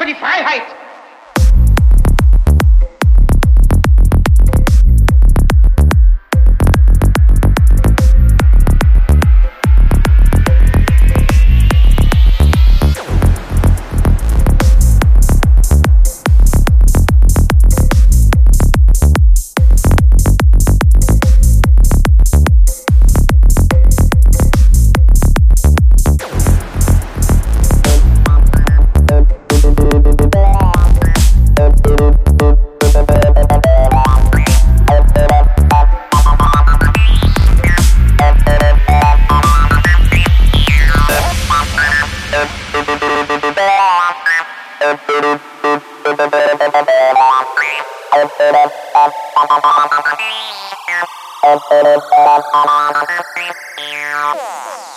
für die Freiheit! Yeah.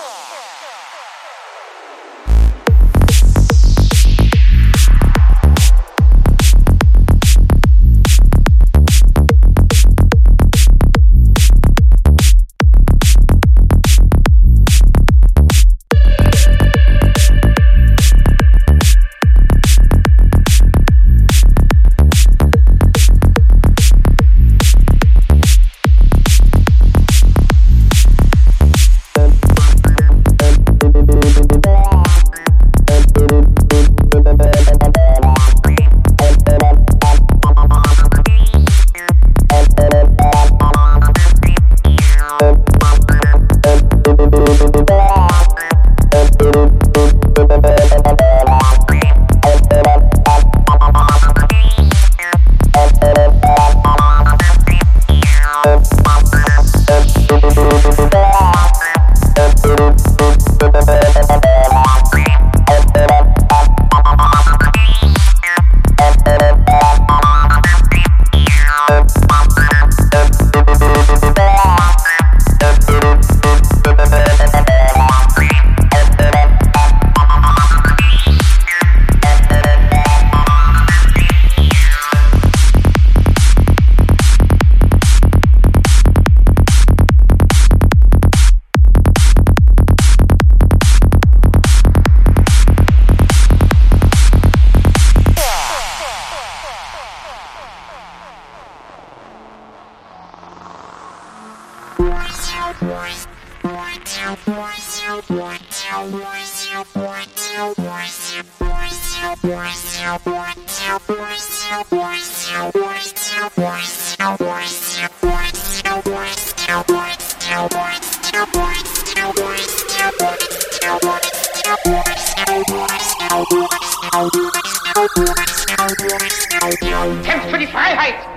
Kämpft für die Freiheit!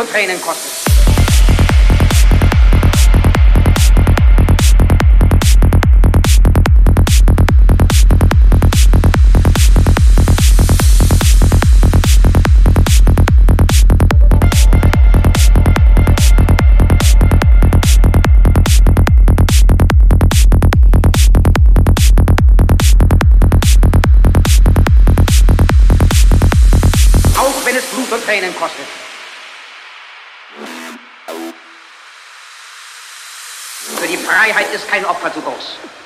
und Tränen kostet. Wenn es Blut und Tränen kostet. Die Freiheit ist kein Opfer zu groß.